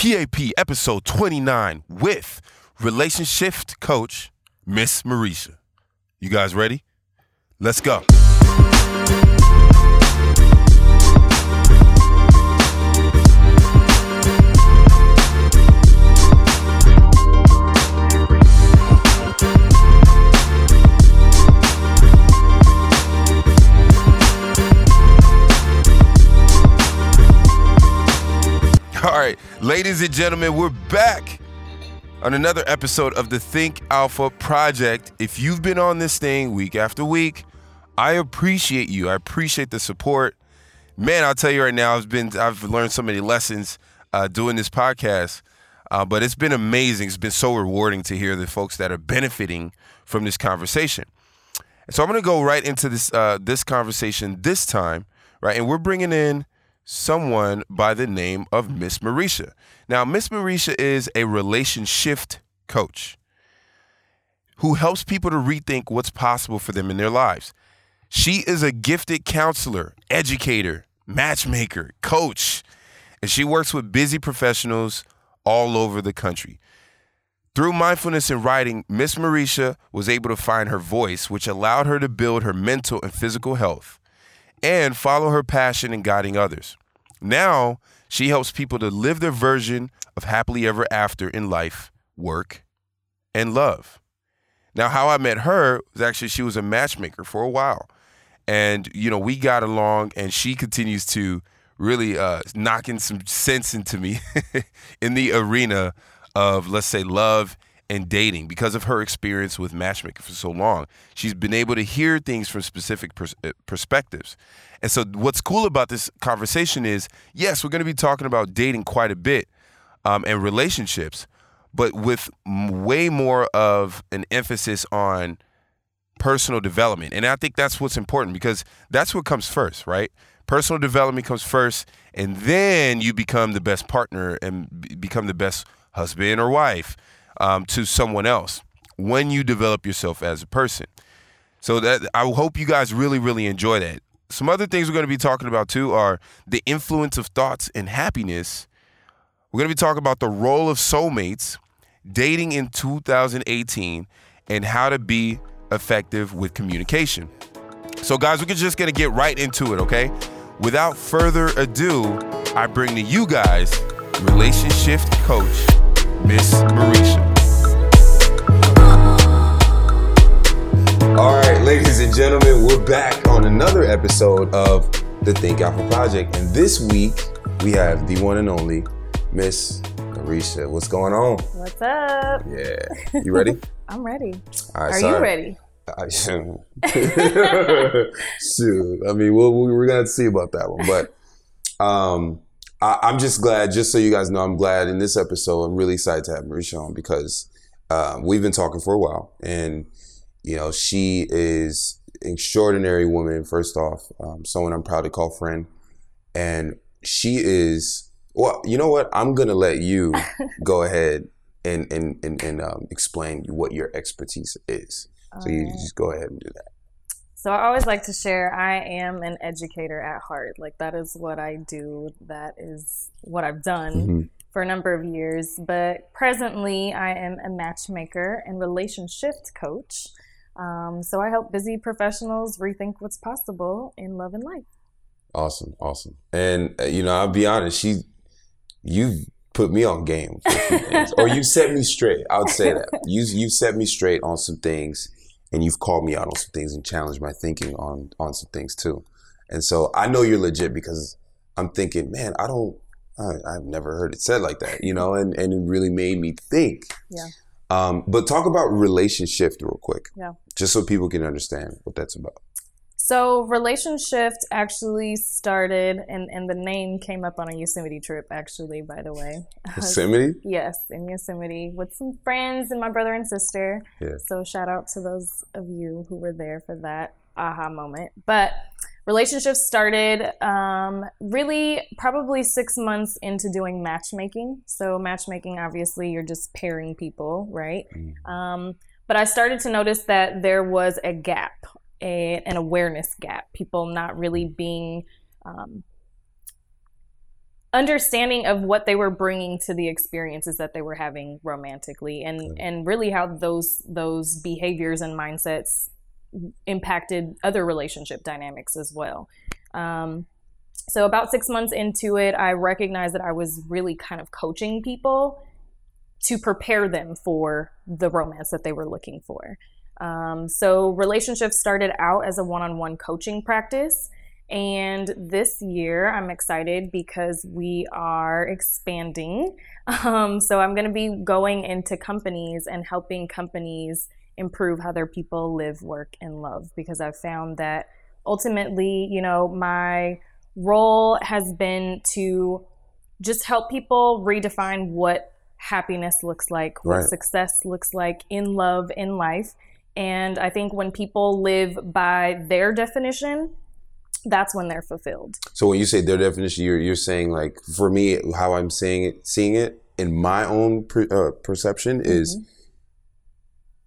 TAP episode 29 with relationship coach Miss Marisha. You guys ready? Let's go. Right, ladies and gentlemen, we're back on another episode of the Think Alpha Project. If you've been on this thing week after week, I appreciate you. I appreciate the support. Man, I'll tell you right now, I've been I've learned so many lessons uh, doing this podcast, uh, but it's been amazing. It's been so rewarding to hear the folks that are benefiting from this conversation. So I'm going to go right into this uh, this conversation this time, right? And we're bringing in someone by the name of Miss Marisha. Now, Miss Marisha is a relationship coach who helps people to rethink what's possible for them in their lives. She is a gifted counselor, educator, matchmaker, coach, and she works with busy professionals all over the country. Through mindfulness and writing, Miss Marisha was able to find her voice, which allowed her to build her mental and physical health and follow her passion in guiding others. Now, she helps people to live their version of happily ever after in life, work, and love. Now, how I met her was actually she was a matchmaker for a while. And, you know, we got along and she continues to really uh, knocking some sense into me in the arena of, let's say, love and dating because of her experience with matchmaking for so long. She's been able to hear things from specific pers- uh, perspectives. And so, what's cool about this conversation is yes, we're going to be talking about dating quite a bit um, and relationships, but with m- way more of an emphasis on personal development. And I think that's what's important because that's what comes first, right? Personal development comes first, and then you become the best partner and b- become the best husband or wife um, to someone else when you develop yourself as a person. So that I hope you guys really, really enjoy that. Some other things we're going to be talking about too are the influence of thoughts and happiness. We're going to be talking about the role of soulmates, dating in 2018, and how to be effective with communication. So, guys, we're just going to get right into it, okay? Without further ado, I bring to you guys relationship coach, Miss Marisha. All right, ladies and gentlemen, we're back on another episode of the Think Alpha Project. And this week, we have the one and only Miss Marisha. What's going on? What's up? Yeah. You ready? I'm ready. All right, Are sorry. you ready? I shoot. shoot. I mean, we'll, we're gonna have to see about that one, but um, I, I'm just glad. Just so you guys know, I'm glad in this episode. I'm really excited to have Marisha on because um, we've been talking for a while, and you know, she is an extraordinary woman. First off, um, someone I'm proud to call friend, and she is. Well, you know what? I'm gonna let you go ahead and and and, and um, explain what your expertise is. So you just go ahead and do that. So I always like to share I am an educator at heart. Like that is what I do. That is what I've done Mhm. for a number of years. But presently I am a matchmaker and relationship coach. Um, so I help busy professionals rethink what's possible in love and life. Awesome, awesome. And uh, you know, I'll be honest, she, you've put me on game, for a few or you set me straight. I would say that you you set me straight on some things, and you've called me out on some things and challenged my thinking on on some things too. And so I know you're legit because I'm thinking, man, I don't, I, I've never heard it said like that, you know, and and it really made me think. Yeah. Um, but talk about RelationSHIFT real quick. Yeah. Just so people can understand what that's about. So RelationSHIFT actually started, and, and the name came up on a Yosemite trip, actually, by the way. Yosemite. Yes, in Yosemite with some friends and my brother and sister. Yeah. So shout out to those of you who were there for that aha moment. But RelationSHIFT started um, really probably six months into doing matchmaking. So matchmaking, obviously, you're just pairing people, right? Mhm. Um, but I started to notice that there was a gap, a, an awareness gap. People not really being um, understanding of what they were bringing to the experiences that they were having romantically and Okay. and really how those those behaviors and mindsets impacted other relationship dynamics as well um, so about six months into it i recognized that i was really kind of coaching people to prepare them for the romance that they were looking for um, so RelationSHIFT started out as a one-on-one coaching practice and this year, I'm excited because we are expanding. Um, so I'm going to be going into companies and helping companies improve how their people live, work, and love because I've found that ultimately, you know, my role has been to just help people redefine what happiness looks like, what Right. success looks like in love, in life. And I think when people live by their definition, that's when they're fulfilled. So when you say their definition, you're you're saying like for me, how I'm saying it, seeing it in my own per, uh, perception is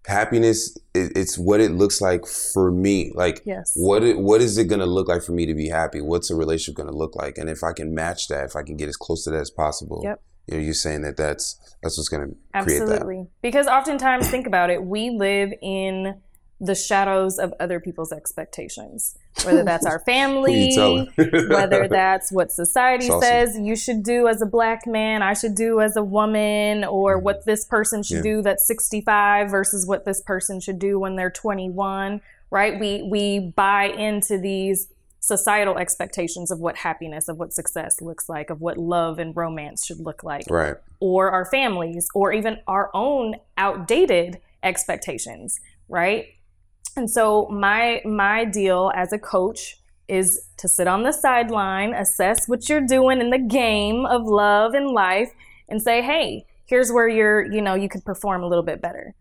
happiness. It, it's what it looks like for me. Like Yes. what it, what is it gonna look like for me to be happy? What's a relationship gonna look like? And if I can match that, if I can get as close to that as possible, Yep. You you're saying that that's that's what's gonna create that. Absolutely. Because oftentimes, think about it, we live in the shadows of other people's expectations, whether that's our family, whether that's what society Saucy. says you should do as a black man, I should do as a woman, or what this person should Mm-hmm. Yeah. do that's 65 versus what this person should do when they're 21, right? We we buy into these societal expectations of what happiness, of what success looks like, of what love and romance should look like. Right. or our families or even our own outdated expectations right? And so my my deal as a coach is to sit on the sideline assess what you're doing in the game of love and life and say hey here's where you're you know you could perform a little bit better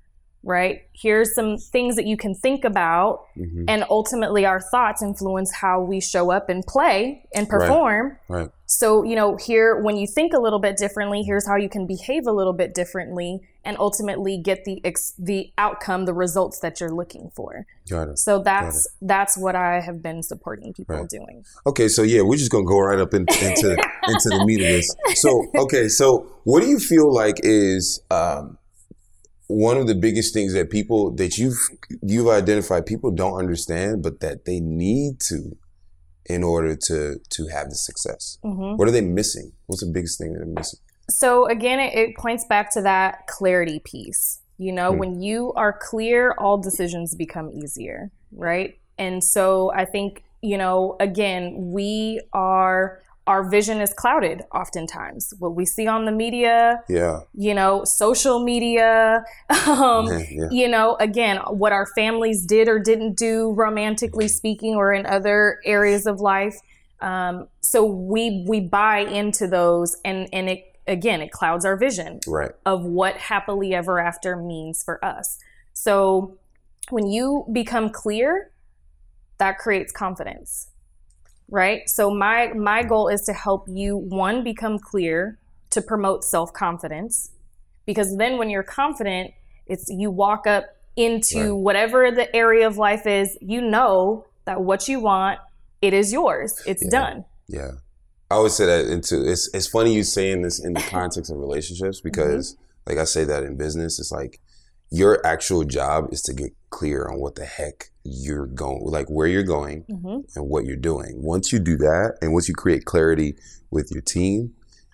right here's some things that you can think about hmm and ultimately our thoughts influence how we show up and play and perform Right. so, you know, here, when you think a little bit differently, here's how you can behave a little bit differently and ultimately get the ex- the outcome, the results that you're looking for. Got it. So that's that's what I have been supporting people Right. doing. Okay, so yeah, we're just gonna go right up in, into into the meat of this. So, okay, so what do you feel like is um, one of the biggest things that people that you've you've identified people don't understand, but that they need to in order to to have the success? hmm What are they missing? What's the biggest thing that they're missing? So again, it, it points back to that clarity piece. You know, Hmm. when you are clear, all decisions become easier, right? And so I think, you know, again, we are, our vision is clouded oftentimes. What we see on the media, Yeah, you know, social media, um, yeah, you know, again, what our families did or didn't do, romantically speaking, or in other areas of life. Um, so we we buy into those, and and it again, it clouds our vision right, of what happily ever after means for us. So when you become clear, that creates confidence. Right? So my my goal is to help you one become clear to promote self-confidence because then when you're confident, it's you walk up into Right. whatever the area of life is, you know that what you want, it is yours. It's Yeah. done. yeah. I always say that into it's it's funny you saying this in the context of relationships mm-hmm. because like I say that in business, it's like your actual job is to get clear on what the heck you're going like where you're going hmm and what you're doing. Once you do that and once you create clarity with your team,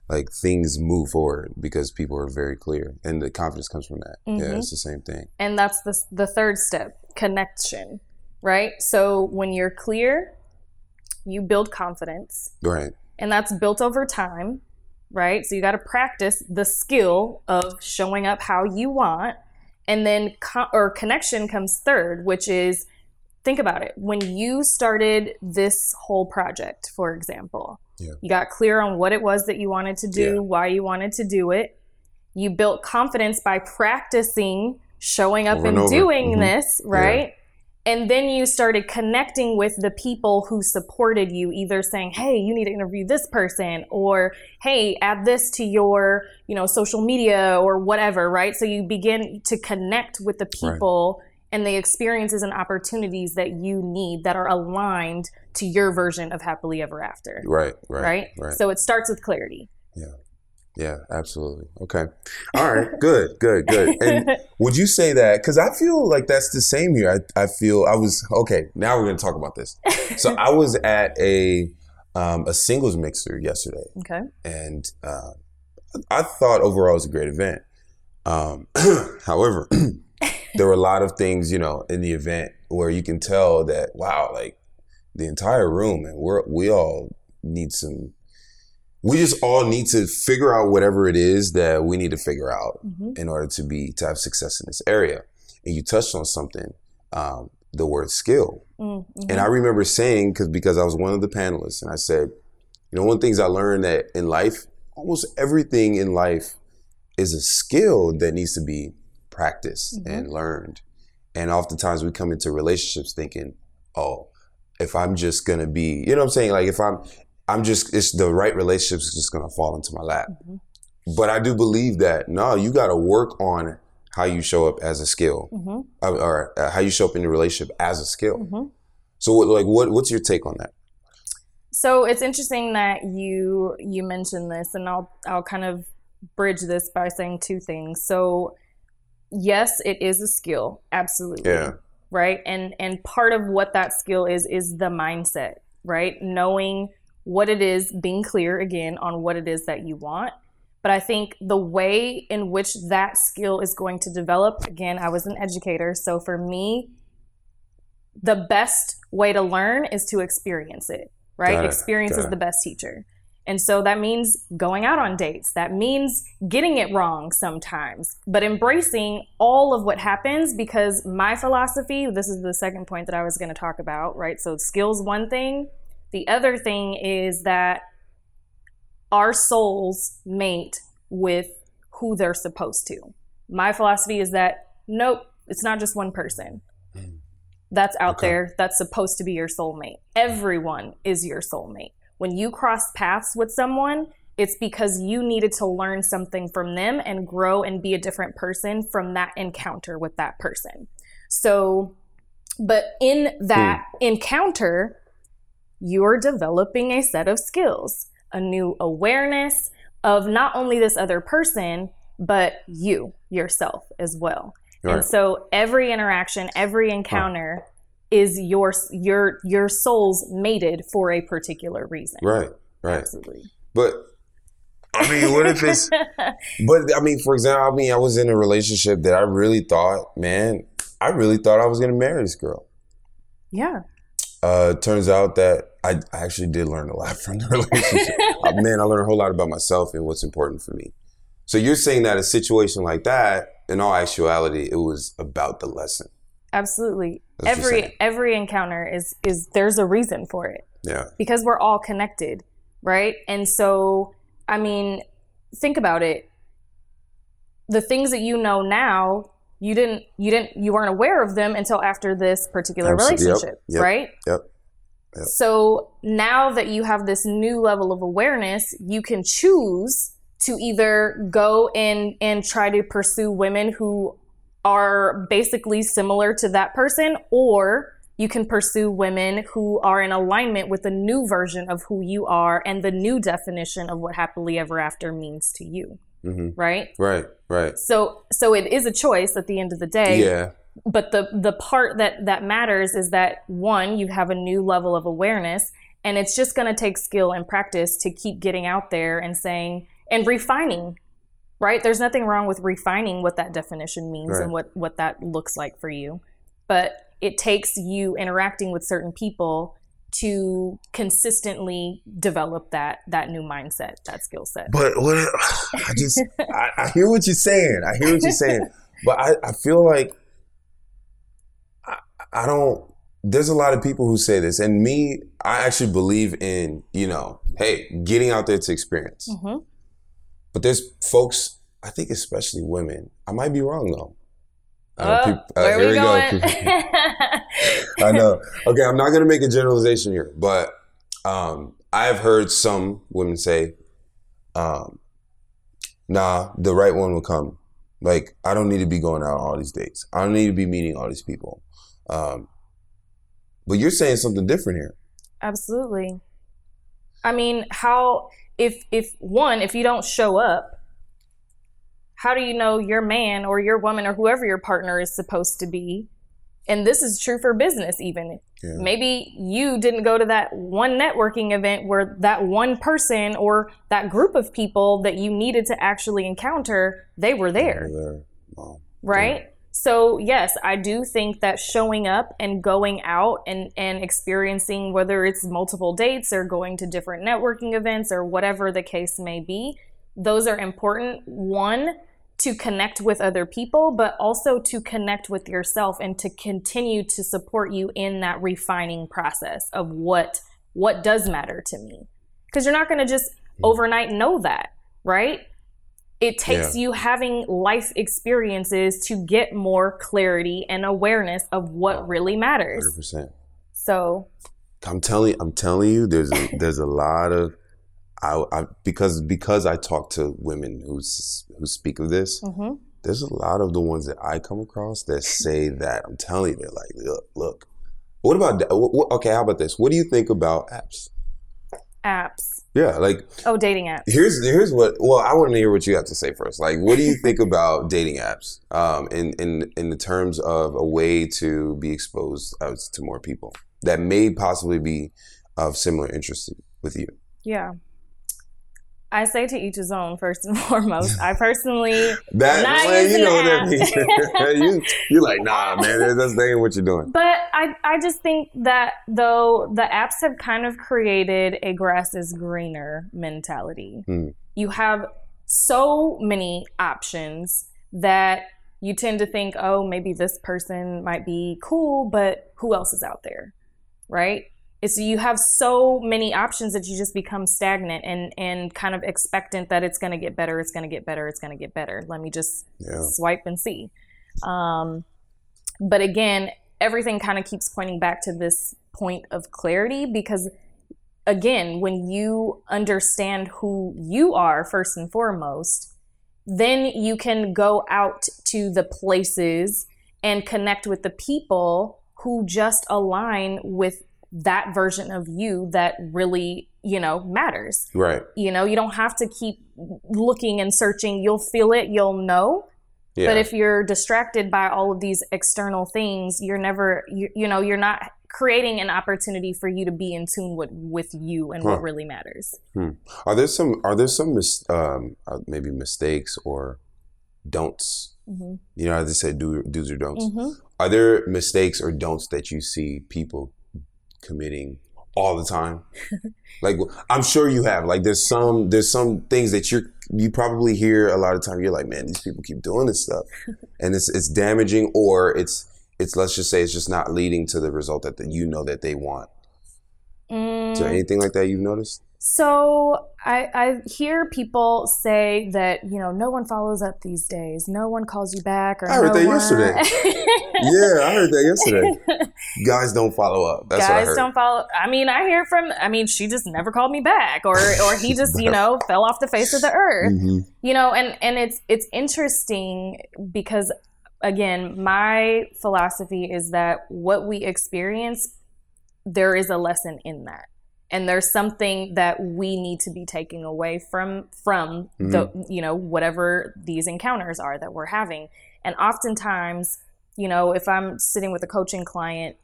like things move forward because people are very clear and the confidence comes from that. Yeah, Mhm. it's the same thing. And that's the, the third step connection, right? So when you're clear, you build confidence, Right. and that's built over time, right? So you got to practice the skill of showing up how you want. And then, co- or connection comes third, which is think about it. When you started this whole project, for example, Yeah. you got clear on what it was that you wanted to do, Yeah. why you wanted to do it. You built confidence by practicing showing up Over and, and doing Mhm. this, right? And then you started connecting with the people who supported you, either saying, "Hey, you need to interview this person," or "Hey, add this to your, you know, social media or whatever." Right? So you begin to connect with the Right. people and the experiences and opportunities that you need that are aligned to your version of happily ever after. Right, right, Right? right. So it starts with clarity. Yeah, absolutely. Okay. All right. Good, good, good. And would you say that? Because I feel like that's the same here. I, I feel I was, okay, now we're going to talk about this. So I was at a, um, a singles mixer yesterday, okay. and uh, I thought overall it was a great event. Um, however, there were a lot of things, you know, in the event where you can tell that, wow, like the entire room, and we're, we all need some we just all need to figure out whatever it is that we need to figure out hmm in order to be to have success in this area. And you touched on something, um, the word skill. Mm-hmm. And I remember saying because because I was one of the panelists, and I said, you know, one of the things I learned that in life, almost everything in life is a skill that needs to be practiced Mhm. and learned. And oftentimes we come into relationships thinking, oh, if I'm just gonna be, you know what I'm saying? Like if I'm I'm just it's the right relationship's is just gonna fall into my lap. Mhm. But I do believe that no, you gotta work on how you show up as a skill. hmm uh, Or uh, how you show up in your relationship as a skill. hmm So, what, like, what what's your take on that? So it's interesting that you you mentioned this, and I'll I'll kind of bridge this by saying two things. So yes, it is a skill, absolutely, Yeah. right? And and part of what that skill is is the mindset, right? Knowing what it is, being clear again on what it is that you want. But I think the way in which that skill is going to develop, again, I was an educator, so for me, the best way to learn is to experience it, right? It, Experience got is it. the best teacher. And so that means going out on dates. That means getting it wrong sometimes, but embracing all of what happens because my philosophy, this is the second point that I was going to talk about, right? So skills one thing, the other thing is that our souls mate with who they're supposed to. My philosophy is that nope, it's not just one person mm. that's out Okay. there that's supposed to be your soulmate. Everyone is your soulmate. When you cross paths with someone, it's because you needed to learn something from them and grow and be a different person from that encounter with that person. So, but in that hmm. encounter, you're developing a set of skills, a new awareness of not only this other person, but you yourself as well. Right. And so every interaction, every encounter is your your your soul's mated for a particular reason. Right, right. Absolutely. But I mean, what if it's? But I mean, for example, I mean, I was in a relationship that I really thought, man, I really thought I was gonna marry this girl. yeah. Uh, turns out that I, actually did learn a lot from the relationship. Uh, man, I learned a whole lot about myself and what's important for me. So you're saying that a situation like that, in all actuality, it was about the lesson. Absolutely. That's every every encounter is is there's a reason for it. Yeah. because we're all connected, right? And so, I mean, think about it. The things that you know now, you didn't you didn't you weren't aware of them until after this particular Absolutely. Relationship, Yep. right? Yep. Yep. So, now that you have this new level of awareness, you can choose to either go and and try to pursue women who are basically similar to that person or you can pursue women who are in alignment with the new version of who you are and the new definition of what happily ever after means to you hmm right Right. Right. so so it is a choice at the end of the day Yeah. but the the part that that matters is that one you have a new level of awareness and it's just going to take skill and practice to keep getting out there and saying and refining right there's nothing wrong with refining what that definition means Right. and what what that looks like for you but it takes you interacting with certain people to consistently develop that that new mindset that skill set But what I just I, I hear what you're saying. I hear what you're saying. But I, I feel like I, I don't there's a lot of people who say this. And me, I actually believe in, you know, hey, getting out there to experience. hmm But there's folks, I think especially women. I might be wrong though. I know oh, uh, where here we we going go. I know. Okay, I'm not gonna make a generalization here, but um, I've heard some women say, um, "Nah, the right one will come Like I don't need to be going out on all these dates. I don't need to be meeting all these people. Um, but you're saying something different here. Absolutely. I mean, how if if one if you don't show up, how do you know your man or your woman or whoever your partner is supposed to be? And this is true for business even. Yeah. Maybe you didn't go to that one networking event where that one person or that group of people that you needed to actually encounter, they were there There. Wow. right? So yes, I do think that showing up and going out and and experiencing whether it's multiple dates or going to different networking events or whatever the case may be, those are important. One to connect with other people, but also to connect with yourself and to continue to support you in that refining process of what what does matter to me. Because you're not going to just overnight know that, right? It takes you having life experiences to get more clarity and awareness of what really matters. percent. So, I'm telling I'm telling you, there's a, there's a lot of I, I because because I talk to women who who speak of this. mhm. There's a lot of the ones that I come across that say that. I'm telling you, they're like, look, look. What about? What, what- okay? How about this? What do you think about apps? apps. Yeah, like Oh, dating apps. here's here's what. Well, I want to hear what you have to say first. Like, what do you think about dating apps? Um, in in in the terms of a way to be exposed uh, to more people that may possibly be of similar interest with you. Yeah. I say to each his own, first and foremost. I personally, That Not well, you know what that means. you, you're like, nah, man. That's that ain't what you're doing. but I, I just think that though the apps have kind of created a grass is greener mentality. Hmm. You have so many options that you tend to think, oh, maybe this person might be cool, but who else is out there? Right? It's you have so many options that you just become stagnant and and kind of expectant that it's going to get better, it's going to get better, it's going to get better. Let me just Yeah. swipe and see. Um, but again, everything kind of keeps pointing back to this point of clarity because, again, when you understand who you are first and foremost, then you can go out to the places and connect with the people who just align with that version of you that really, you know, matters. Right. You know, you don't have to keep looking and searching. You'll feel it, you'll know. Yeah. But if you're distracted by all of these external things, you're never, you, you know, you're not creating an opportunity for you to be in tune with with you and Huh. what really matters. are there some are there some mis- um, uh, maybe mistakes or don'ts? hmm You know, as I said, do do's or don'ts. hmm Are there mistakes or don'ts that you see people committing all the time? like I'm sure you have. Like there's some there's some things that you're you probably hear a lot of time. You're like, man, these people keep doing this stuff, and it's it's damaging, or it's it's let's just say it's just not leading to the result that, that you know that they want. Is there Mm, anything like that you've noticed? so I, I hear people say that you know no one follows up these days, no one calls you back, or I heard no that one- yesterday. Yeah, I heard that yesterday. Guys don't follow up. That's what I guys don't follow i mean i hear from i mean she just never called me back or or he just you know fell off the face of the earth Mhm. you know and and it's it's interesting because again my philosophy is that what we experience there is a lesson in that and there's something that we need to be taking away from from mm-hmm. the you know whatever these encounters are that we're having. And oftentimes you know if i'm sitting with a coaching client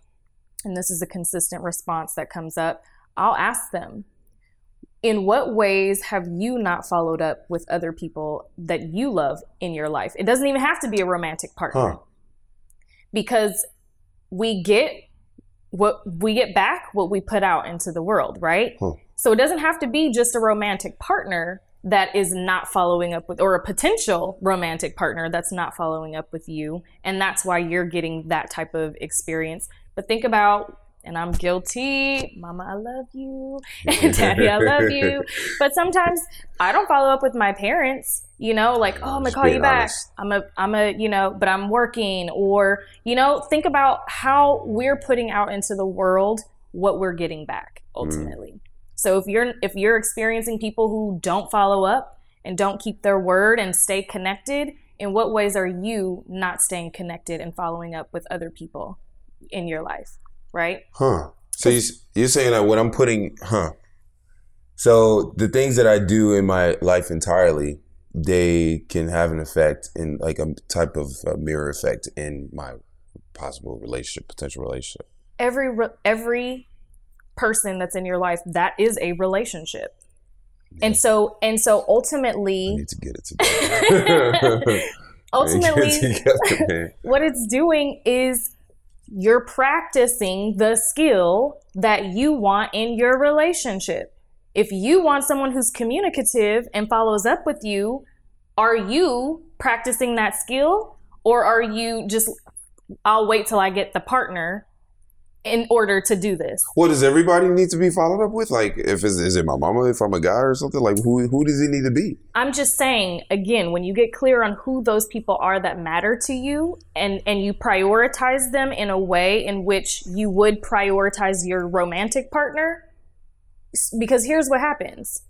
and this is a consistent response that comes up i'll ask them in what ways have you not followed up with other people that you love in your life? It doesn't even have to be a romantic partner. Huh. because we get what we get back what we put out into the world right Huh. so it doesn't have to be just a romantic partner that is not following up with or a potential romantic partner that's not following up with you and that's why you're getting that type of experience but think about and I'm guilty. Mama, I love you. And daddy, I love you. But sometimes I don't follow up with my parents, you know, like, oh, I'm gonna call you back. honest. I'm a, I'm a, you know, but I'm working, or you know, think about how we're putting out into the world what we're getting back mm-hmm. ultimately. So if you're if you're experiencing people who don't follow up and don't keep their word and stay connected, in what ways are you not staying connected and following up with other people in your life right Huh. So you, you're saying that what I'm putting, huh? So the things that I do in my life entirely, they can have an effect in like a type of uh mirror effect in my possible relationship, potential relationship. every re- every person that's in your life that is a relationship and so and so I ultimately need to get it together. ultimately Get it together, what it's doing is you're practicing the skill that you want in your relationship. If you want someone who's communicative and follows up with you, are you practicing that skill or are you just, I'll wait till I get the partner in order to do this? What does everybody need to be followed up with? Like, if it's, is it my mama? If I'm a guy or something, like who who does he need to be? I'm just saying again, when you get clear on who those people are that matter to you and and you prioritize them in a way in which you would prioritize your romantic partner because here's what happens.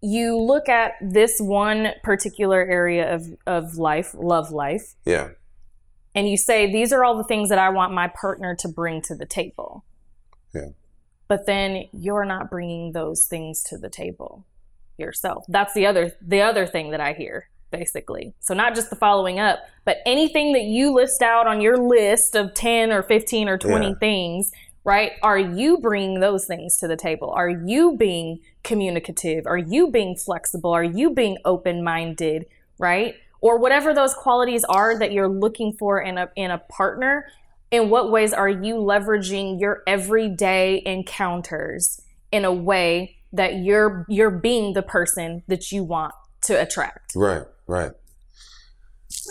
You look at this one particular area of of life, love life, Yeah, and you say these are all the things that I want my partner to bring to the table. Yeah. But then you're not bringing those things to the table yourself. That's the other the other thing that I hear basically. So not just the following up, but anything that you list out on your list of 10 or 15 or 20 Yeah. things, right? Are you bringing those things to the table? Are you being communicative? Are you being flexible? Are you being open-minded, right? Or whatever those qualities are that you're looking for in a in a partner, in what ways are you leveraging your everyday encounters in a way that you're you're being the person that you want to attract right, right.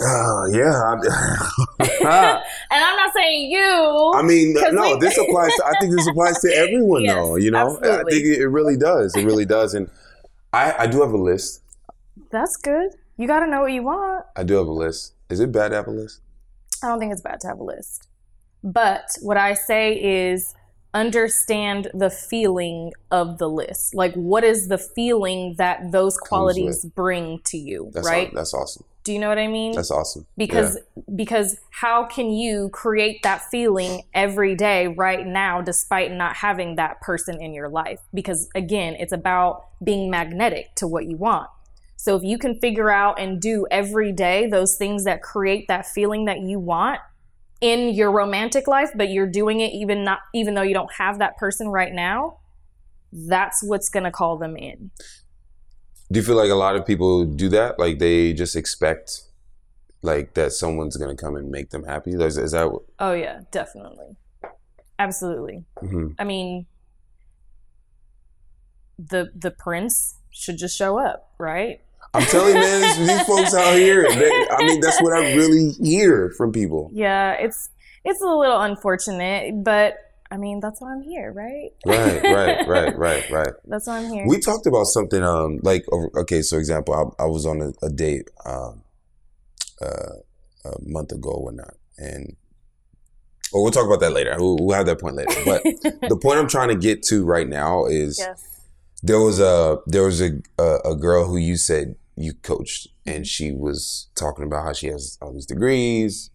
Uh, yeah, and i'm not saying you I mean, no, we- this applies. To, I think this applies to everyone, Yes, though. You know, I think it, it really does. It really does. And I, I do have a list. that's good you got to know what you want. I do have a list. Is it bad to have a list? i don't think it's bad to have a list. But what i say is understand the feeling of the list. Like what is the feeling that those qualities bring to you That's right? aw- that's awesome. do you know what i mean? That's awesome. because because how can you create that feeling every day right now despite not having that person in your life? Because again it's about being magnetic to what you want so if you can figure out and do every day those things that create that feeling that you want in your romantic life but you're doing it even not even though you don't have that person right now that's what's going to call them in Do you feel like a lot of people do that? Like they just expect, like that someone's gonna come and make them happy. Is, is that? What, oh yeah definitely absolutely mhm. I mean, the the prince should just show up, right? I'm telling you, man, these, these folks out here. They, I mean, that's what I really hear from people. Yeah, it's it's a little unfortunate, but I mean that's why I'm here, right? Right, right, right, right, right. That's why I'm here. We talked about something um like okay, so example, I, I was on a, a date um uh, a month ago or whatnot, and well, we'll talk about that later. We'll, we'll have that point later. But the point I'm trying to get to right now is yes. there was a there was a, a a girl who you said you coached, and she was talking about how she has all these degrees.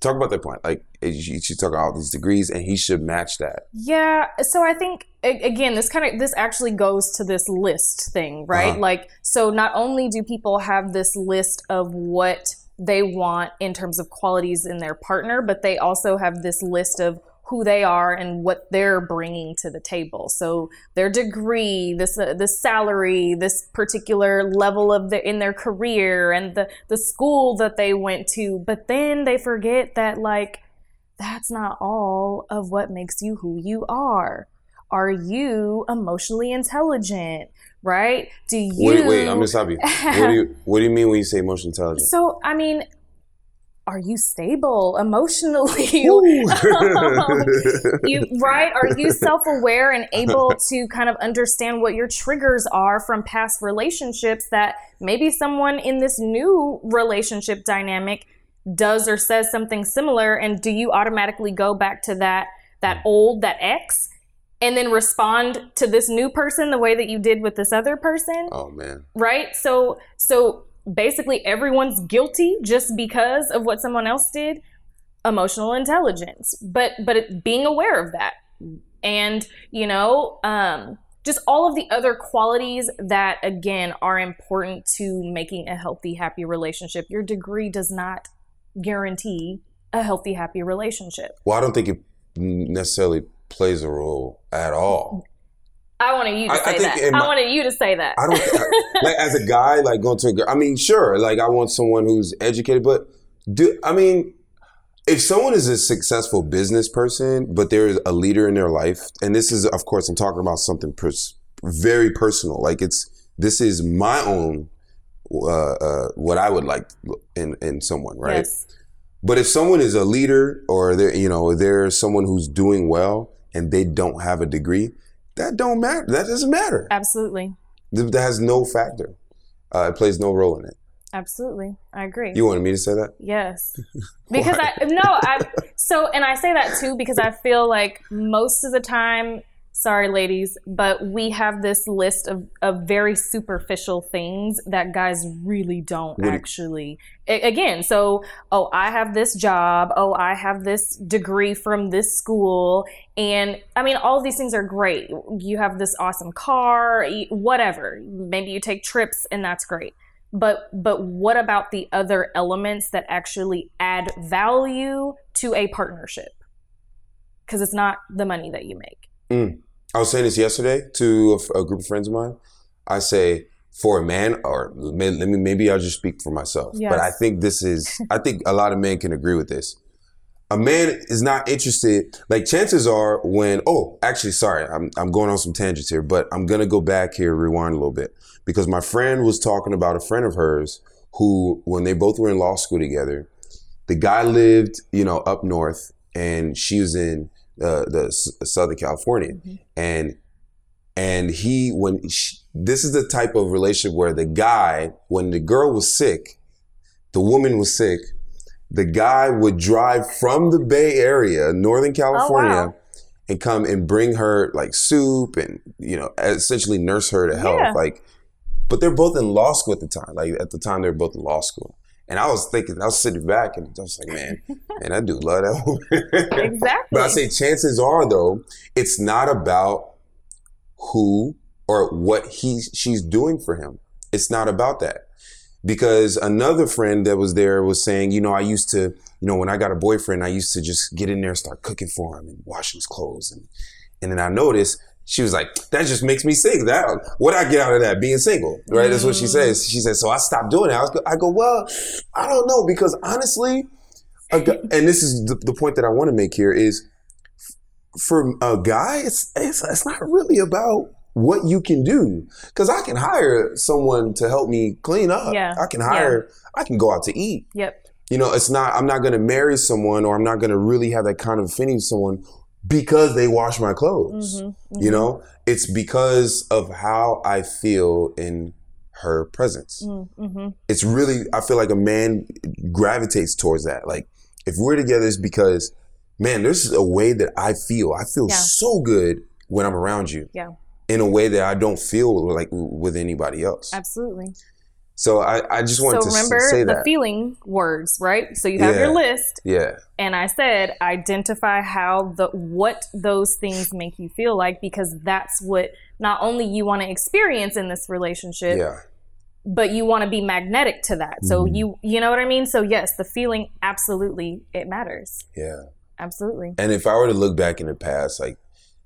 Talk about that point. Like she, about all these degrees, and he should match that. Yeah, so I think again this kind of this actually goes to this list thing, right? Uh-huh. Like so not only do people have this list of what they want in terms of qualities in their partner, but they also have this list of who they are and what they're bringing to the table. So their degree, this uh, this salary, this particular level of the in their career and the the school that they went to, but then they forget that like that's not all of what makes you who you are. Are you emotionally intelligent? Right? Do you Wait, wait, I'm gonna stop you. What do you What do you mean when you say emotional intelligence? So, I mean, are you stable emotionally? Um, you right? Are you self-aware and able to kind of understand what your triggers are from past relationships that maybe someone in this new relationship dynamic does or says something similar? And do you automatically go back to that that old that ex and then respond to this new person the way that you did with this other person? Oh man, right? So so basically everyone's guilty just because of what someone else did? Emotional intelligence. But but it, being aware of that. And you know um just all of the other qualities that again are important to making a healthy happy relationship. Your degree does not guarantee a healthy happy relationship. Well, I don't think it necessarily plays a role at all. I wanted you to I- I say think that in i wanted you to say that I don't like as a guy like going to a girl. I mean, sure, like I want someone who's educated, but do I mean if someone is a successful business person, but they're a leader in their life, and this is of course I'm talking about something pers- very personal. Like it's this is my own uh, uh, what I would like in in someone, right? yes But if someone is a leader or they're, you know, they're someone who's doing well and they don't have a degree, that don't matter. That doesn't matter. absolutely That has no factor. Uh, it plays no role in it. absolutely i agree You wanted me to say that? Yes. Because I no, I so and I say that too because I feel like most of the time, sorry ladies, but we have this list of, of very superficial things that guys really don't What actually again, so oh, I have this job, oh, I have this degree from this school and I mean all these things are great. You have this awesome car, whatever. Maybe you take trips and that's great. But but what about the other elements that actually add value to a partnership? Because it's not the money that you make mm. I was saying this yesterday to a group of friends of mine. I say, for a man, or may, let me maybe I'll just speak for myself, Yes. but I think this is, I think a lot of men can agree with this. A man is not interested. Like chances are, when oh, actually, sorry, I'm I'm going on some tangents here, but I'm gonna go back here, rewind a little bit, because my friend was talking about a friend of hers who, when they both were in law school together, the guy lived, you know, up north, and she was in uh, the S- Southern California, and and he when sh this is the type of relationship where the guy when the girl was sick the woman was sick the guy would drive from the bay area northern california and come and bring her like soup and you know essentially nurse her to health Yeah. like but they're both in law school at the time like at the time they were both in law school and i was thinking i was sitting back and i was like man man i do love that woman exactly but I say chances are though, it's not about who or what he she's doing for him. It's not about that. Because another friend that was there was saying, you know, I used to, you know, when I got a boyfriend, I used to just get in there and start cooking for him and washing his clothes. And and then I noticed she was like, that just makes me sick. That what I get out of that being single, right? That's what she Mm. says. She says, so I stopped doing it. I, was, I go, well, I don't know because honestly, gu- and this is the, the point that I want to make here is for a guy, it's, it's it's not really about what you can do because I can hire someone to help me clean up. Yeah. I can hire. I can go out to eat. yep You know, it's not. I'm not going to marry someone, or I'm not going to really have that kind of affinity with someone because they wash my clothes. Mhm, You mhm. know, it's because of how I feel in her presence Mm, mhm. it's really I feel like a man gravitates towards that. Like if we're together, it's because man, there's a way that I feel. I feel Yeah. so good when I'm around you. Yeah. In a way that I don't feel like with anybody else. absolutely So I, I just wanted so to remember say the that. feeling words right so you have Yeah. your list yeah. and I said identify how the what those things make you feel like because that's what not only you want to experience in this relationship Yeah. but you want to be magnetic to that. So Mhm. you you know what I mean? So yes, the feeling absolutely it matters. Yeah. Absolutely. And if I were to look back in the past, like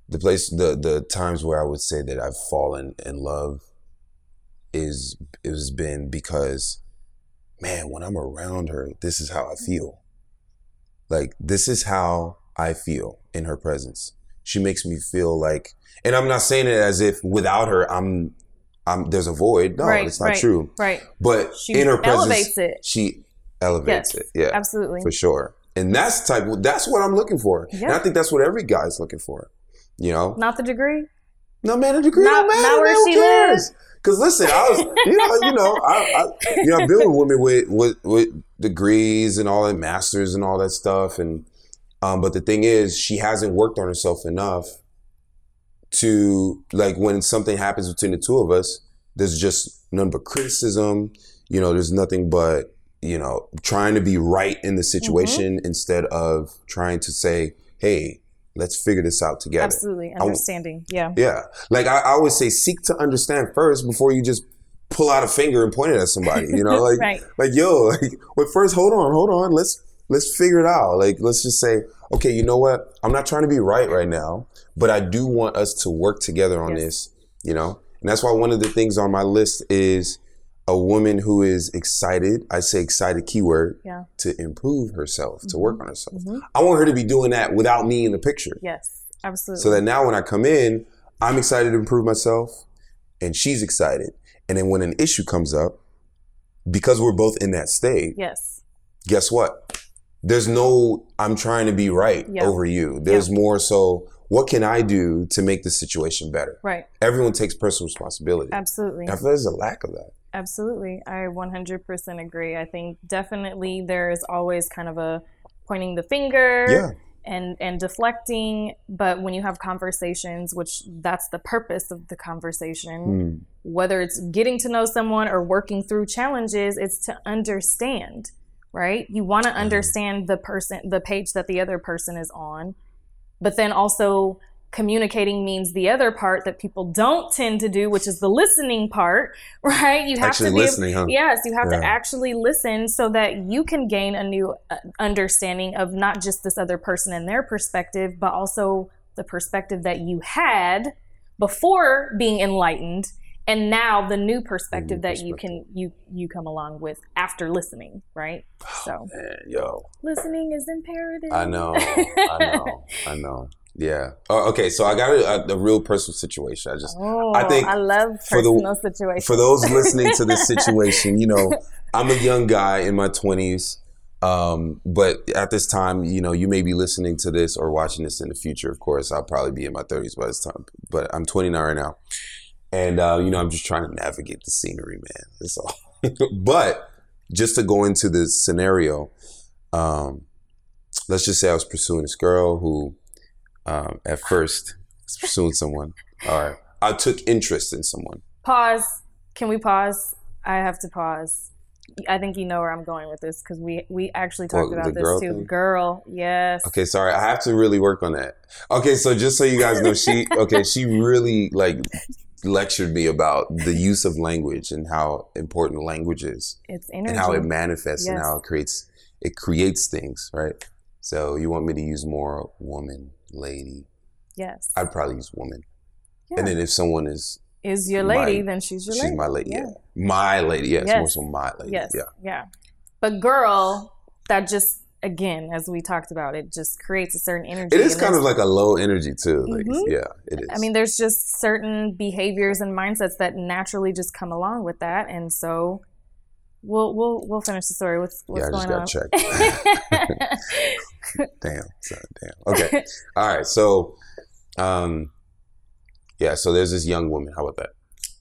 the place, the the times where I would say that I've fallen in love is it has been because, man, when I'm around her, this is how I mm-hmm. feel. Like this is how I feel in her presence. She makes me feel like, and I'm not saying it as if without her, I'm, I'm there's a void. No, Right, it's not right. true. Right. But She in her presence, elevates it. she elevates Yes, it. Yeah Absolutely. for sure. And that's the type. That's what I'm looking for. And I think that's what every guy's looking for. You know, Not the degree. no man, a degree Not- not where man, she cares? Because listen, I was, you know, you know, I, I, you know, I've been with women with, with with degrees and all that, masters and all that stuff, and um, but the thing is, she hasn't worked on herself enough to like when something happens between the two of us. There's just none but criticism. you know, there's nothing but, you know, trying to be right in the situation Mm-hmm. instead of trying to say, hey, let's figure this out together. Absolutely. Understanding. Yeah. Yeah. Like I, I always say, seek to understand first before you just pull out a finger and point it at somebody. You know, like Right. like yo, like but first hold on, hold on. Let's let's figure it out. Like let's just say, okay, you know what? I'm not trying to be right right now, but I do want us to work together on Yes. this, you know? And that's why one of the things on my list is a woman who is excited, I say excited keyword, Yeah. to improve herself, to work on herself. Mhm. I want her to be doing that without me in the picture. Yes. Absolutely. So that now when I come in, I'm excited to improve myself and she's excited. And then when an issue comes up, because we're both in that state, yes. guess what? There's no I'm trying to be right Yeah. over you. There's more so what can I do to make the situation better? Right. Everyone takes personal responsibility. Absolutely. And I feel there's a lack of that. Absolutely. I 100% agree. I think definitely there is always kind of a pointing the finger Yeah. and and deflecting, but when you have conversations, which that's the purpose of the conversation, Hmm. whether it's getting to know someone or working through challenges, it's to understand, right? You want to understand the person the page that the other person is on, but then also communicating means the other part that people don't tend to do, which is the listening part, right? You have Actually to be listening, huh? Yes, you have to actually listen so that you can gain a new uh, understanding of not just this other person and their perspective, but also the perspective that you had before being enlightened and now the new perspective new that you can you you come along with after listening, right? So, Man, yo. listening is imperative. I know. I know. I know. Yeah. Oh, okay. So I got a, a, a real personal situation. I just Oh, I think I love for the- personal situations. for those listening to this situation, you know, I'm a young guy in my 20s. Um, but at this time, you know, you may be listening to this or watching this in the future. Of course, I'll probably be in my 30s by this time. But I'm 29 right now. And, uh, you know, I'm just trying to navigate the scenery, man. That's all. but just to go into the scenario, um, let's just say I was pursuing this girl who, um, at first, pursuing someone. All right. I took interest in someone. pause. Can we pause? I have to pause. I think you know where I'm going with this because we we actually talked What, about this too. thing? Girl, yes. Okay, sorry. I have to really work on that. Okay, so just so you guys know, she okay, she really like lectured me about the use of language and how important language is It's energy. and how it manifests and how it creates it creates things, right? So you want me to use more woman, lady. yes. I'd probably use woman. Yeah. And then if someone is is your my- lady, then she's your she's lady. my lady, yeah. Yeah. My lady, yes, Yes. more so my lady. Yes. Yeah. Yeah. But girl, that just again, as we talked about, it just creates a certain energy. It is kind of like a low energy too. Like, Mhm. yeah, it is. I mean, there's just certain behaviors and mindsets that naturally just come along with that, and so we'll we'll we'll finish the story. What's what's yeah, I just going got on? checked. damn, son, damn. Okay. All right. So, um, yeah. So there's this young woman. How about that?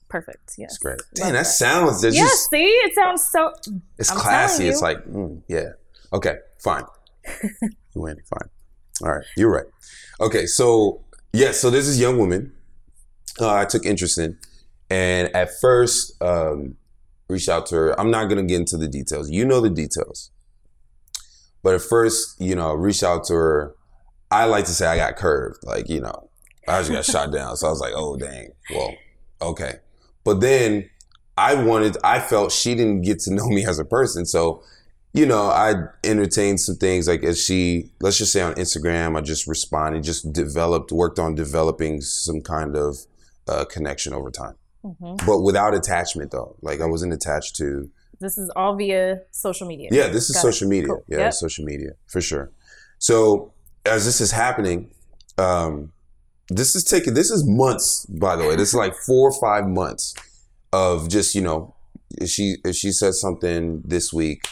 Perfect. Yes. It's great. Damn, that, that. sounds. Yes. just See, it sounds so. it's I'm classy. It's like, mm, yeah. Okay. Fine. you win. Fine. All right. You're right. Okay. So yeah. So there's this young woman. Uh, I took interest in, and at first, um, reached out to her. I'm not gonna get into the details. You know the details. But at first, you know, reached out to her. I like to say I got curved. Like, you know, I just got shot down. So I was like, oh dang. Well, okay. But then I wanted I felt she didn't get to know me as a person. So, you know, I entertained some things like as she let's just say on Instagram, I just responded, just developed, worked on developing some kind of uh, connection over time. Mhm. But without attachment though. Like I wasn't attached to This is all via social media. yeah, this is Got it. social media. Cool. Yeah, Yep. social media for sure. So as this is happening, um, this is taking this is months. By the way, this is like four or five months of just you know, if she if she says something this week,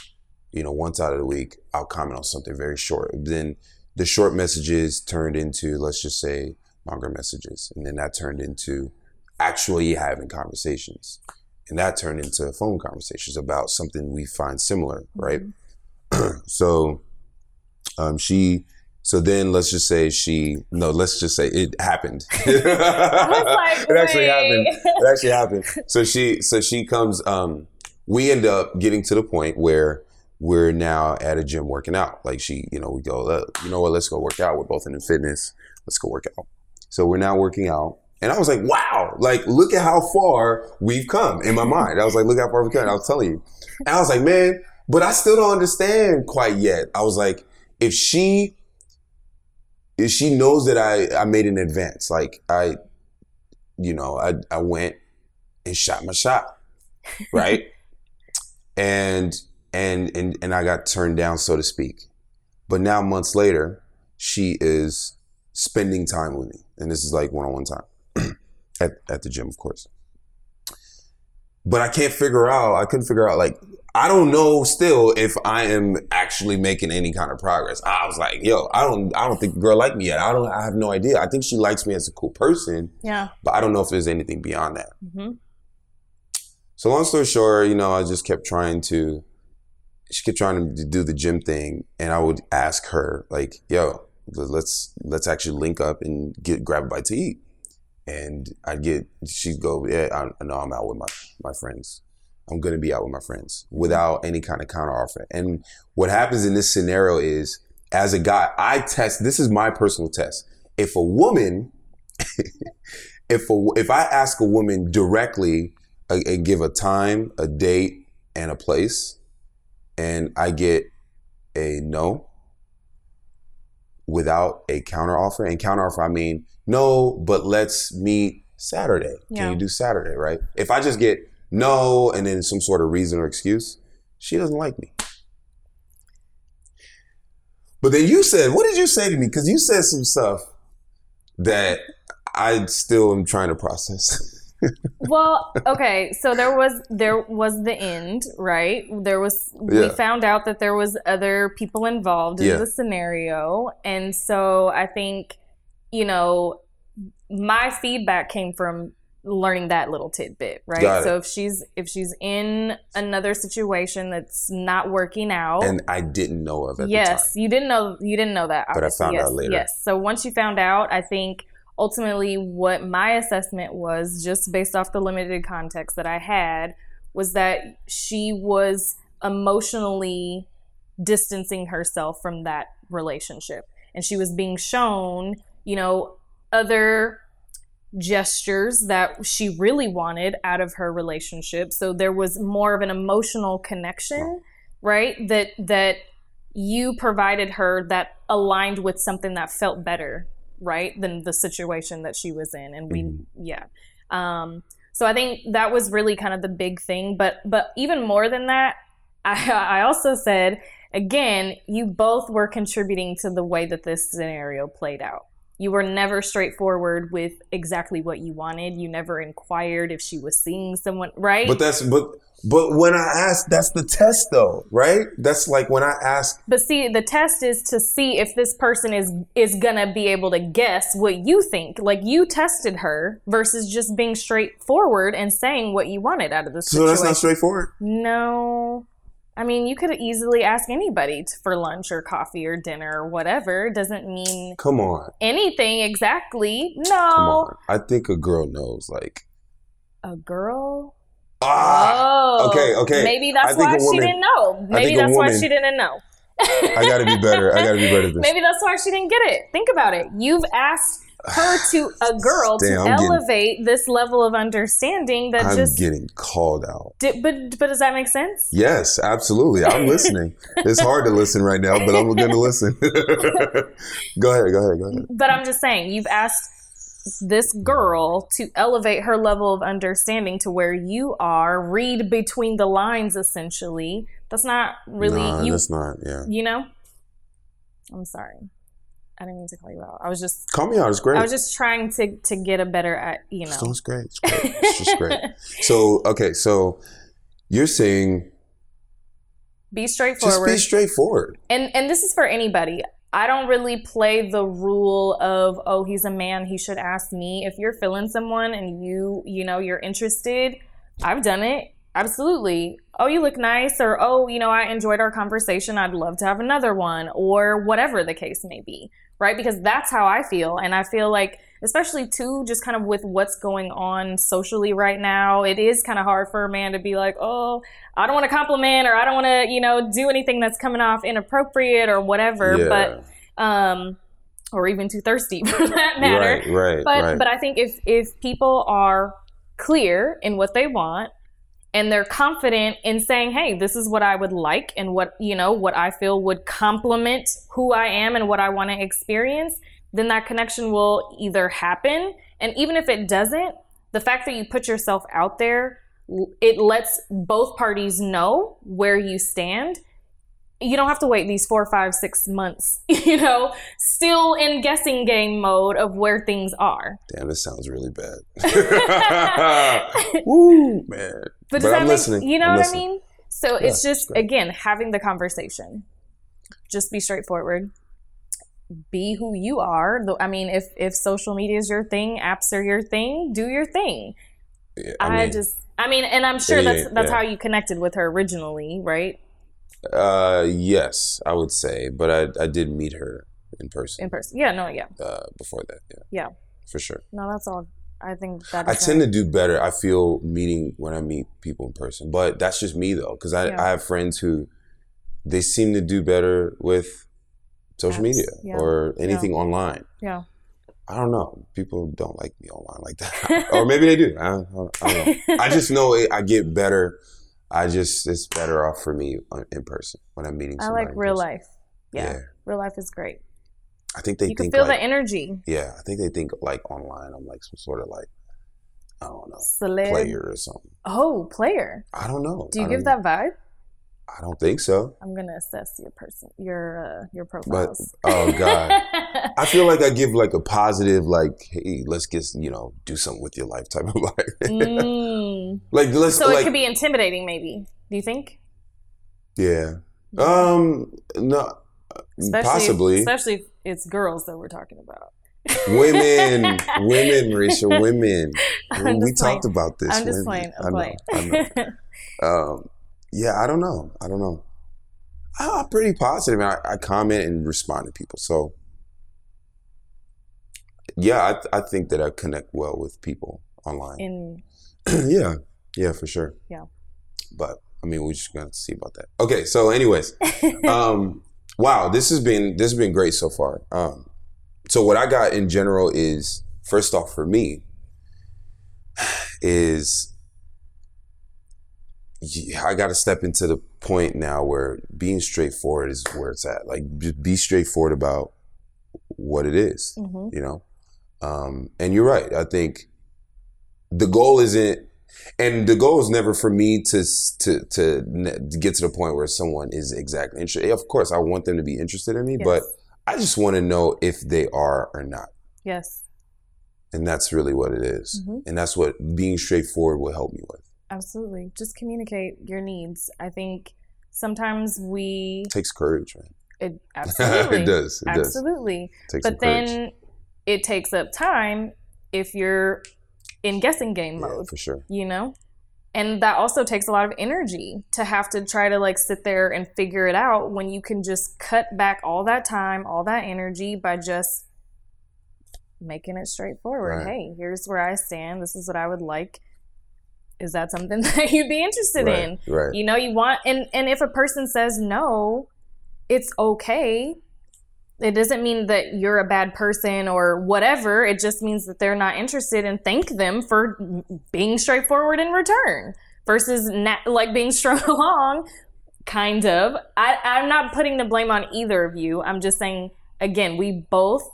you know, once out of the week, I'll comment on something very short. Then the short messages turned into let's just say longer messages, and then that turned into actually having conversations. And that turned into phone conversations about something we find similar, right? so um she so then let's just say she no let's just say it happened like, it actually happened it actually happened so she so she comes um we end up getting to the point where we're now at a gym working out. Like she, you know, we go, "Uh, you know what, let's go work out. We're both into fitness. Let's go work out. So we're now working out. And I was like, wow, like, look at how far we've come in my mind. I was like, look how far we've come. I was telling you. And I was like, man, but I still don't understand quite yet. I was like, if she, if she knows that I, I made an advance, like I, you know, I, I went and shot my shot, right? and, and, and, and I got turned down, so to speak. But now months later, she is spending time with me. And this is like one-on-one time at, at the gym, of course. But I can't figure out, I couldn't figure out like, I don't know still if I am actually making any kind of progress. I was like, yo, I don't I don't think the girl like me yet. I don't I have no idea. I think she likes me as a cool person, Yeah. but I don't know if there's anything beyond that. hmm So long story short, you know, I just kept trying to she kept trying to do the gym thing and I would ask her like, yo, let's let's actually link up and get grab a bite to eat. And I'd get she'd go, Yeah, I, know I'm out with my, my friends. I'm gonna be out with my friends without any kind of counter offer. And what happens in this scenario is as a guy, I test this is my personal test. If a woman if a, if I ask a woman directly uh, and give a time, a date, and a place, and I get a no without a counter offer, and counter offer I mean no, but let's meet Saturday. Yeah. Can you do Saturday, right? If I just get no and then some sort of reason or excuse, she doesn't like me. But then you said, what did you say to me? Because you said some stuff that I still am trying to process. Well, okay, so there was there was the end, right? There was we found out that there was other people involved in Yeah. the scenario, and so I think you know my feedback came from learning that little tidbit, right? So if she's if she's in another situation that's not working out, and I didn't know of it. yes, you didn't know you didn't know that. But I found yes, out later. Yes. So once you found out, I think ultimately what my assessment was, just based off the limited context that I had, was that she was emotionally distancing herself from that relationship, and she was being shown, you know, other gestures that she really wanted out of her relationship. So there was more of an emotional connection right. that that you provided her that aligned with something that felt better right than the situation that she was in. And we Mhm. yeah. Um so i think that was really kind of the big thing. But but even more than that i i also said again you both were contributing to the way that this scenario played out you were never straightforward with exactly what you wanted you never inquired if she was seeing someone right. But that's but but when I asked, that's the test though, right? That's like when I ask, But see, the test is to see if this person is is gonna be able to guess what you think. Like you tested her versus just being straightforward and saying what you wanted out of the so situation. that's not straightforward. no, mean you could easily ask anybody t- for lunch or coffee or dinner or whatever. It doesn't mean Come on, anything exactly. No. I think a girl knows, like, a girl. ah, oh, okay, okay. Maybe that's why a she didn't know. Maybe that's why she didn't know. I gotta be better. I gotta be better than. Maybe that's why she didn't get it. Think about it. You've asked her to a girl Damn, to I'm getting- elevate this level of understanding that I'm just getting called out. di- but but does that make sense? Yes, absolutely. I'm listening. it's hard to listen right now, but I'm going to listen. go ahead. Go ahead. Go ahead. But I'm just saying, you've asked this girl to elevate her level of understanding to where you are, read between the lines essentially. That's not really Nah, you that's not. Yeah. you know? I'm sorry. I didn't mean to call you out. I was just Call me out. It's great. I was just trying to to get a better at you know. It's, it's great. It's great. It's just great. So okay. So you're saying Be straightforward. just be straightforward. and and this is for anybody i don't really play the rule of oh he's a man he should ask me if you're feeling someone and you you know you're interested i've done it absolutely oh you look nice or oh you know i enjoyed our conversation i'd love to have another one or whatever the case may be right because that's how i feel and i feel like especially too, just kind of with what's going on socially right now. It is kind of hard for a man to be like, oh, I don't want to compliment or I don't want to, you know, do anything that's coming off inappropriate or whatever. Yeah. But, um, or even too thirsty for that matter. Right, right, But right. but I think if if people are clear in what they want and they're confident in saying, "Hey, this is what I would like and what, you know, what I feel would complement who I am and what I want to experience," then that connection will either happen. And even if it doesn't, the fact that you put yourself out there, it lets both parties know where you stand you don't have to wait these four, five, six months, you know, still in guessing game mode of where things are. Damn, this sounds really bad. Woo, man. But does I'm listening. you know I'm what listening. I mean? So Yeah, it's just, great. again, having the conversation. Just be straightforward. Be who you are. I mean, if, if social media is your thing, apps are your thing, do your thing. Yeah, I, mean, just, I mean, and I'm sure Yeah, that's that's how you connected with her originally, right? Uh, yes, I would say, but I, I did meet her in person In person. Yeah, no, yeah. uh, before that. Yeah, Yeah. for sure. No, that's all. I think that I tend to do better. I feel meeting when I meet people in person, but that's just me though, because I, Yeah. I have friends who they seem to do better with social Apps, media yeah. or anything online. Yeah. I don't know. People don't like me online like that, or maybe they do. I don't, I don't know. I just know it, I get better. I just it's better off for me in person when I'm meeting. I like real life. Yeah. Real life is great. I think they you can feel like, the energy. yeah. I think they think like online. I'm like some sort of like I don't know Celeb. player or something. Oh, player. I don't know. Do you give that vibe? I don't think so. I'm gonna assess your person, your uh, your But oh god, I feel like I give like a positive like hey let's get you know do something with your life type of life. Mm. Like let's So like it could be intimidating, maybe. Do you think? yeah. Um no Especially possibly especially if it's girls that we're talking about. women women Risha women we playing. talked about this I'm just women. playing. I'm I know, playing. I know. um yeah I don't know I don't know I- I'm pretty positive positive. I, I comment and respond to people so yeah I, I think that I connect well with people online In yeah, yeah, for sure. Yeah. But I mean, we're just gonna see about that. Okay, so anyways, um, wow, this has been this has been great so far. Um, so what I got in general is first off for me is I got to step into the point now where being straightforward is where it's at. Like, just be straightforward about what it is Mhm. you know um and you're right i think the goal isn't and the goal is never for me to to to, get to the point where someone is exactly interested of course i want them to be interested in me but i just want to know if they are or not Yes, and that's really what it is. Mhm. and that's what being straightforward will help me with absolutely. Just communicate your needs. I think sometimes we it takes courage man it absolutely it does it absolutely. does it But courage. then it takes up time if you're in guessing game yeah, mode. for sure. you know? And that also takes a lot of energy to have to try to like sit there and figure it out when you can just cut back all that time all that energy by just making it straightforward. Right. hey here's where i stand. This is what i would like. Is that something that you'd be interested right in? right. You know you want and and if a person says no it's okay it doesn't mean that you're a bad person or whatever. It just means that they're not interested and thank them for being straightforward in return versus na- like being strung along kind of. I, i'm not putting the blame on either of you. I'm just saying again we both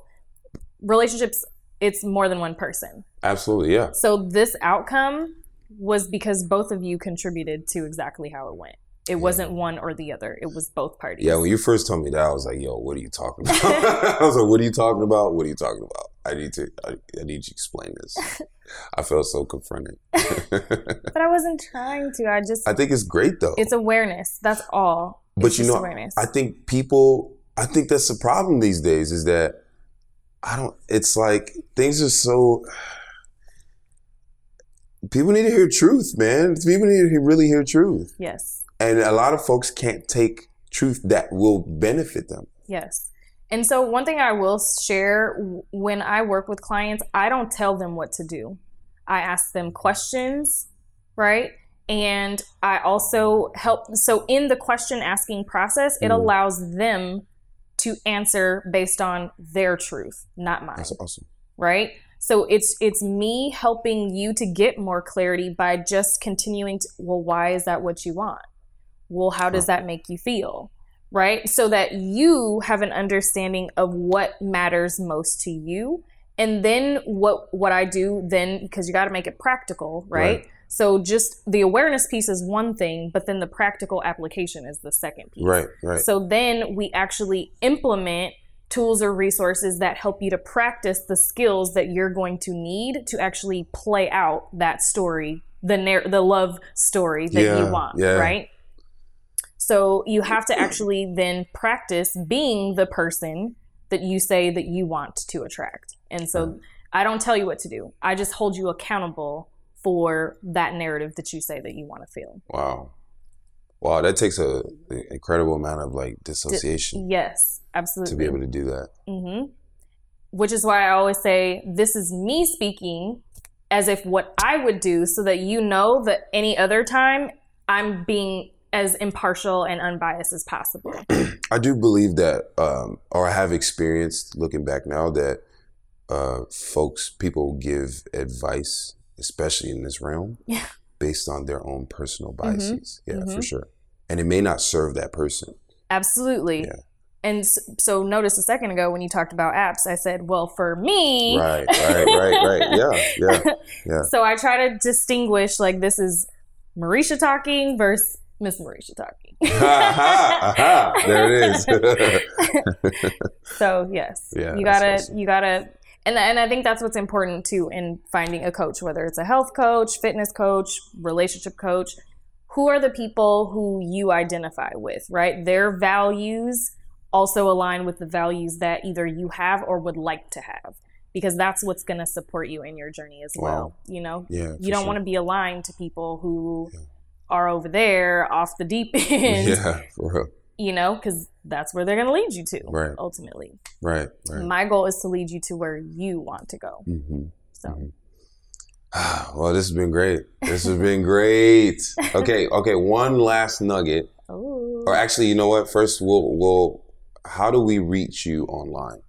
relationships it's more than one person. Absolutely yeah. So this outcome was because both of you contributed to exactly how it went. It wasn't one or the other. It was both parties. Yeah, when you first told me that, I was like, "Yo, what are you talking about?" I was like, "What are you talking about? What are you talking about? I need to, I, I need you to explain this." I felt so confronted. but I wasn't trying to. I just I think it's great though. it's awareness. That's all. but It's you know, awareness. I think people. I think that's the problem these days is that I don't. It's like things are so. People need to hear truth, man. People need to really hear truth, yes. And a lot of folks can't take truth that will benefit them. Yes. And so, one thing I will share when I work with clients, I don't tell them what to do. I ask them questions, right? And I also help. So, in the question asking process, it Mhm. allows them to answer based on their truth, not mine That's awesome. right so it's it's me helping you to get more clarity by just continuing to well why is that what you want well how does that make you feel right so that you have an understanding of what matters most to you and then what what i do then because you got to make it practical right? Right. so just the awareness piece is one thing but then the practical application is the second piece Right, right. so then we actually implement tools or resources that help you to practice the skills that you're going to need to actually play out that story, the the love story that Yeah, you want, yeah. right? So you have to actually then practice being the person that you say that you want to attract. And so I don't tell you what to do. I just hold you accountable for that narrative that you say that you want to feel. wow. Wow, that takes a an incredible amount of like dissociation Yes, absolutely. to be able to do that. hmm Which is why I always say this is me speaking as if what I would do, so that you know that any other time I'm being as impartial and unbiased as possible. I do believe that, um, or I have experienced looking back now that uh, folks, people give advice, especially in this realm, Yeah. based on their own personal biases. Yeah, for Mhm. sure. And it may not serve that person. Absolutely. Yeah. And so, notice a second ago when you talked about apps, I said, well, for me, Right, right, right, right. Yeah, yeah, yeah. so I try to distinguish like this is Marisha talking versus Miss aha, aha, there it is. So yes, Yeah, you gotta awesome. you gotta, and and I think that's what's important too in finding a coach, whether it's a health coach, fitness coach, relationship coach. Who are the people who you identify with, right? Their values also align with the values that either you have or would like to have, because that's what's going to support you in your journey as Wow. well. You know, yeah, you don't want to be aligned to people who are over there off the deep end, Yeah, for real. you know, because that's where they're going to lead you to Right. ultimately. Right, right. My goal is to lead you to where you want to go. hmm So Mhm. Well, this has been great. This has been great. Okay, okay. One last nugget, oh, or actually, you know what? First, we'll we'll. How do we reach you online?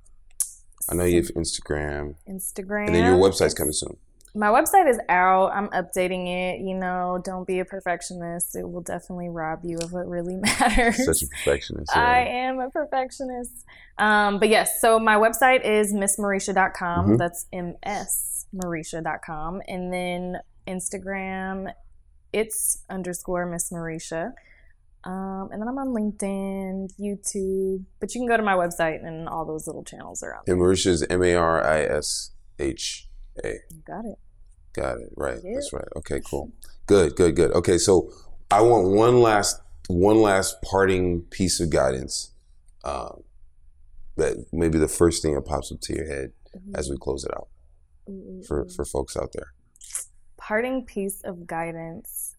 I know you have Instagram, Instagram. and then your website's coming soon. My website is out. I'm updating it. You know, don't be a perfectionist. It will definitely rob you of what really matters. Such a perfectionist. I am a perfectionist. Um, but yes, so my website is missmarisha.com. Mhm. That's msmarisha.com. And then Instagram, it's underscore Miss Marisha. Um, and then I'm on LinkedIn, YouTube, but you can go to my website and all those little channels are out there. And Marisha's M A R I S H A. Got it. Got it. Right. Yep. That's right. Okay. Cool. Good. Good. Good. Okay. So I want one last one last parting piece of guidance. Um, that maybe the first thing that pops up to your head as we close it out Ooh, for for folks out there. parting piece of guidance.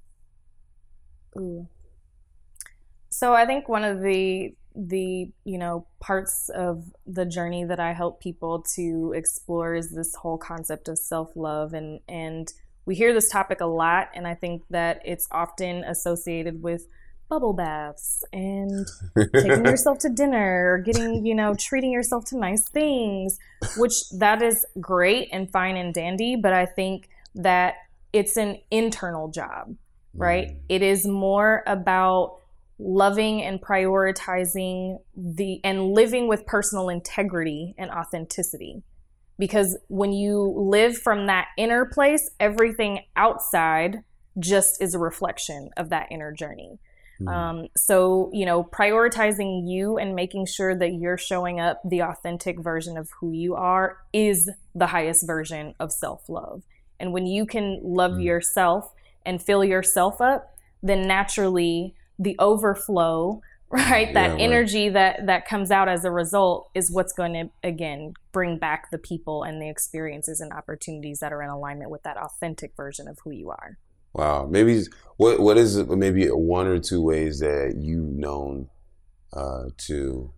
Ooh. So I think one of the the you know parts of the journey that I help people to explore is this whole concept of self love and and we hear this topic a lot and I think that it's often associated with bubble baths and taking yourself to dinner or getting you know treating yourself to nice things which that is great and fine and dandy but i think that it's an internal job right? Mm-hmm. It is more about loving and prioritizing the and living with personal integrity and authenticity because when you live from that inner place everything outside just is a reflection of that inner journey Mhm. um, so, you know, prioritizing you and making sure that you're showing up the authentic version of who you are is the highest version of self love. And when you can love Mm. yourself and fill yourself up, then naturally the overflow, right? Yeah, that right. energy that that comes out as a result is what's going to again bring back the people and the experiences and opportunities that are in alignment with that authentic version of who you are. Wow. Maybe what what is maybe one or two ways that you've known uh, to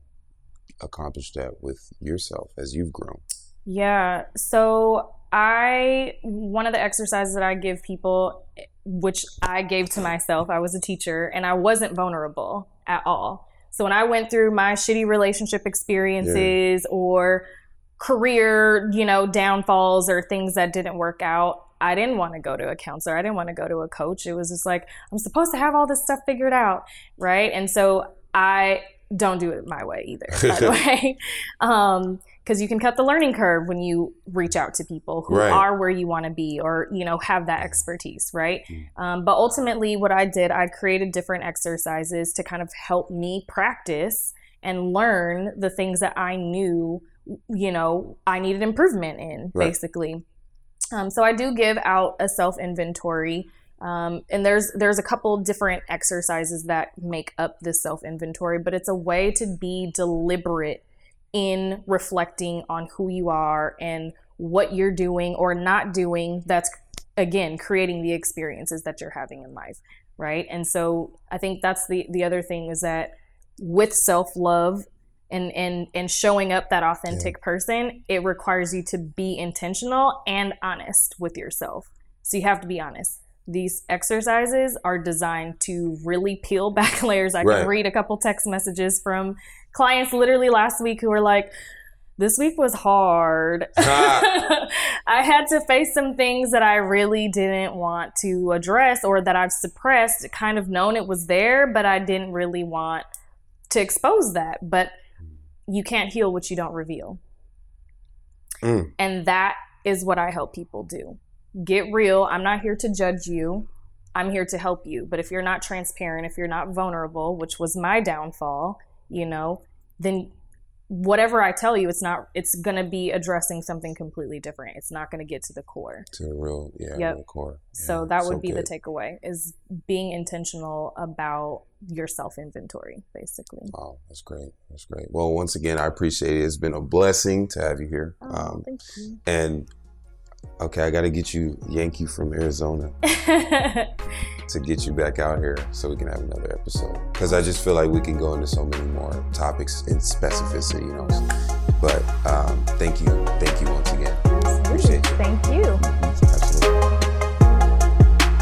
accomplish that with yourself as you've grown? Yeah. So I one of the exercises that I give people, which I gave to myself, I was a teacher and I wasn't vulnerable at all. So when I went through my shitty relationship experiences yeah. or career, you know, downfalls or things that didn't work out, I didn't want to go to a counselor. I didn't want to go to a coach. It was just like, I'm supposed to have all this stuff figured out. Right. And so I don't do it my way either, by the way. Um, because you can cut the learning curve when you reach out to people who right. are where you want to be or you know have that expertise right mm. um, but ultimately what i did i created different exercises to kind of help me practice and learn the things that i knew you know i needed improvement in right. basically um, so i do give out a self inventory um, and there's there's a couple different exercises that make up this self inventory but it's a way to be deliberate in reflecting on who you are and what you're doing or not doing that's again creating the experiences that you're having in life right? And so i think that's the the other thing is that with self-love and and and showing up that authentic yeah. person it requires you to be intentional and honest with yourself. So you have to be honest these exercises are designed to really peel back layers. I right. can read a couple text messages from clients literally last week who were like, this week was hard. Ah. I had to face some things that I really didn't want to address or that I've suppressed, kind of known it was there, but I didn't really want to expose that. But you can't heal what you don't reveal. Mm. And that is what I help people do get real. I'm not here to judge you. I'm here to help you. But if you're not transparent, if you're not vulnerable, which was my downfall, you know, then whatever I tell you, it's not. It's gonna be addressing something completely different. It's not gonna get to the core. To the real, yeah, yep. the core. Yeah, so that would so be good. the takeaway: is being intentional about your self inventory, basically. Wow, that's great. That's great. Well, once again, I appreciate it. It's been a blessing to have you here. Oh, um, thank you. And okay, I got to get you Yankee from Arizona to get you back out here so we can have another episode. Because I just feel like we can go into so many more topics in specificity, you know. But um, thank you, thank you once again. Appreciate you. Thank you. Absolutely.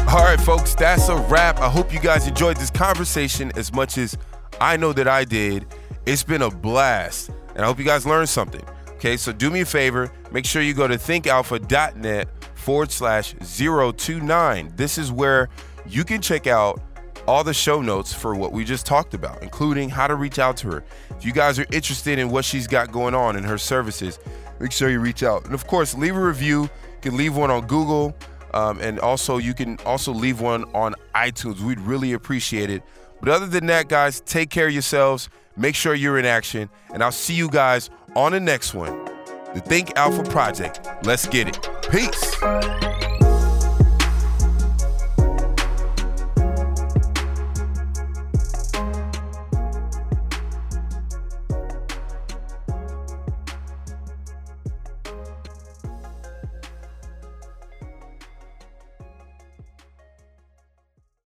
All right, folks, that's a wrap. I hope you guys enjoyed this conversation as much as I know that I did. It's been a blast, and I hope you guys learned something. Okay, so do me a favor, make sure you go to thinkalpha.net forward slash 029. This is where you can check out all the show notes for what we just talked about, including how to reach out to her. If you guys are interested in what she's got going on in her services, make sure you reach out. And of course, leave a review. You can leave one on Google, um, and also you can also leave one on iTunes. We'd really appreciate it. But other than that, guys, take care of yourselves. Make sure you're in action, and I'll see you guys on the next one. The Think Alpha Project. Let's get it. Peace.